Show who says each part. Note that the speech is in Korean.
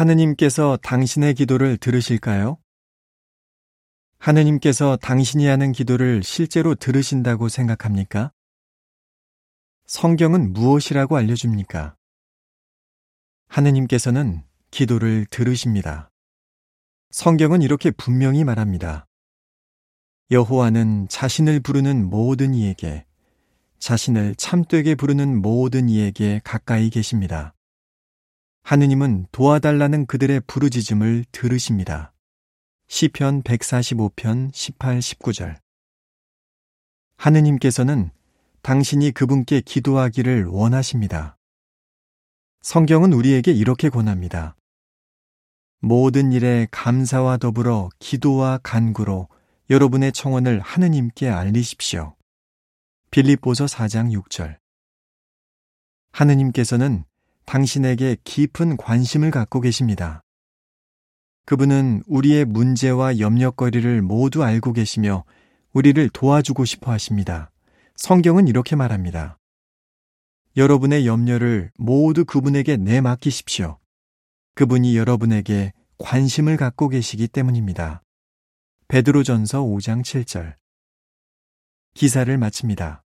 Speaker 1: 하느님께서 당신의 기도를 들으실까요? 하느님께서 당신이 하는 기도를 실제로 들으신다고 생각합니까? 성경은 무엇이라고 알려줍니까? 하느님께서는 기도를 들으십니다. 성경은 이렇게 분명히 말합니다. 여호와는 자신을 부르는 모든 이에게 자신을 참되게 부르는 모든 이에게 가까이 계십니다. 하느님은 도와달라는 그들의 부르짖음을 들으십니다. 시편 145편 18, 19절. 하느님께서는 당신이 그분께 기도하기를 원하십니다. 성경은 우리에게 이렇게 권합니다. 모든 일에 감사와 더불어 기도와 간구로 여러분의 청원을 하느님께 알리십시오. 빌립보서 4장 6절. 하느님께서는 당신에게 깊은 관심을 갖고 계십니다. 그분은 우리의 문제와 염려거리를 모두 알고 계시며 우리를 도와주고 싶어 하십니다. 성경은 이렇게 말합니다. 여러분의 염려를 모두 그분에게 내맡기십시오. 그분이 여러분에게 관심을 갖고 계시기 때문입니다. 베드로전서 5장 7절. 기사를 마칩니다.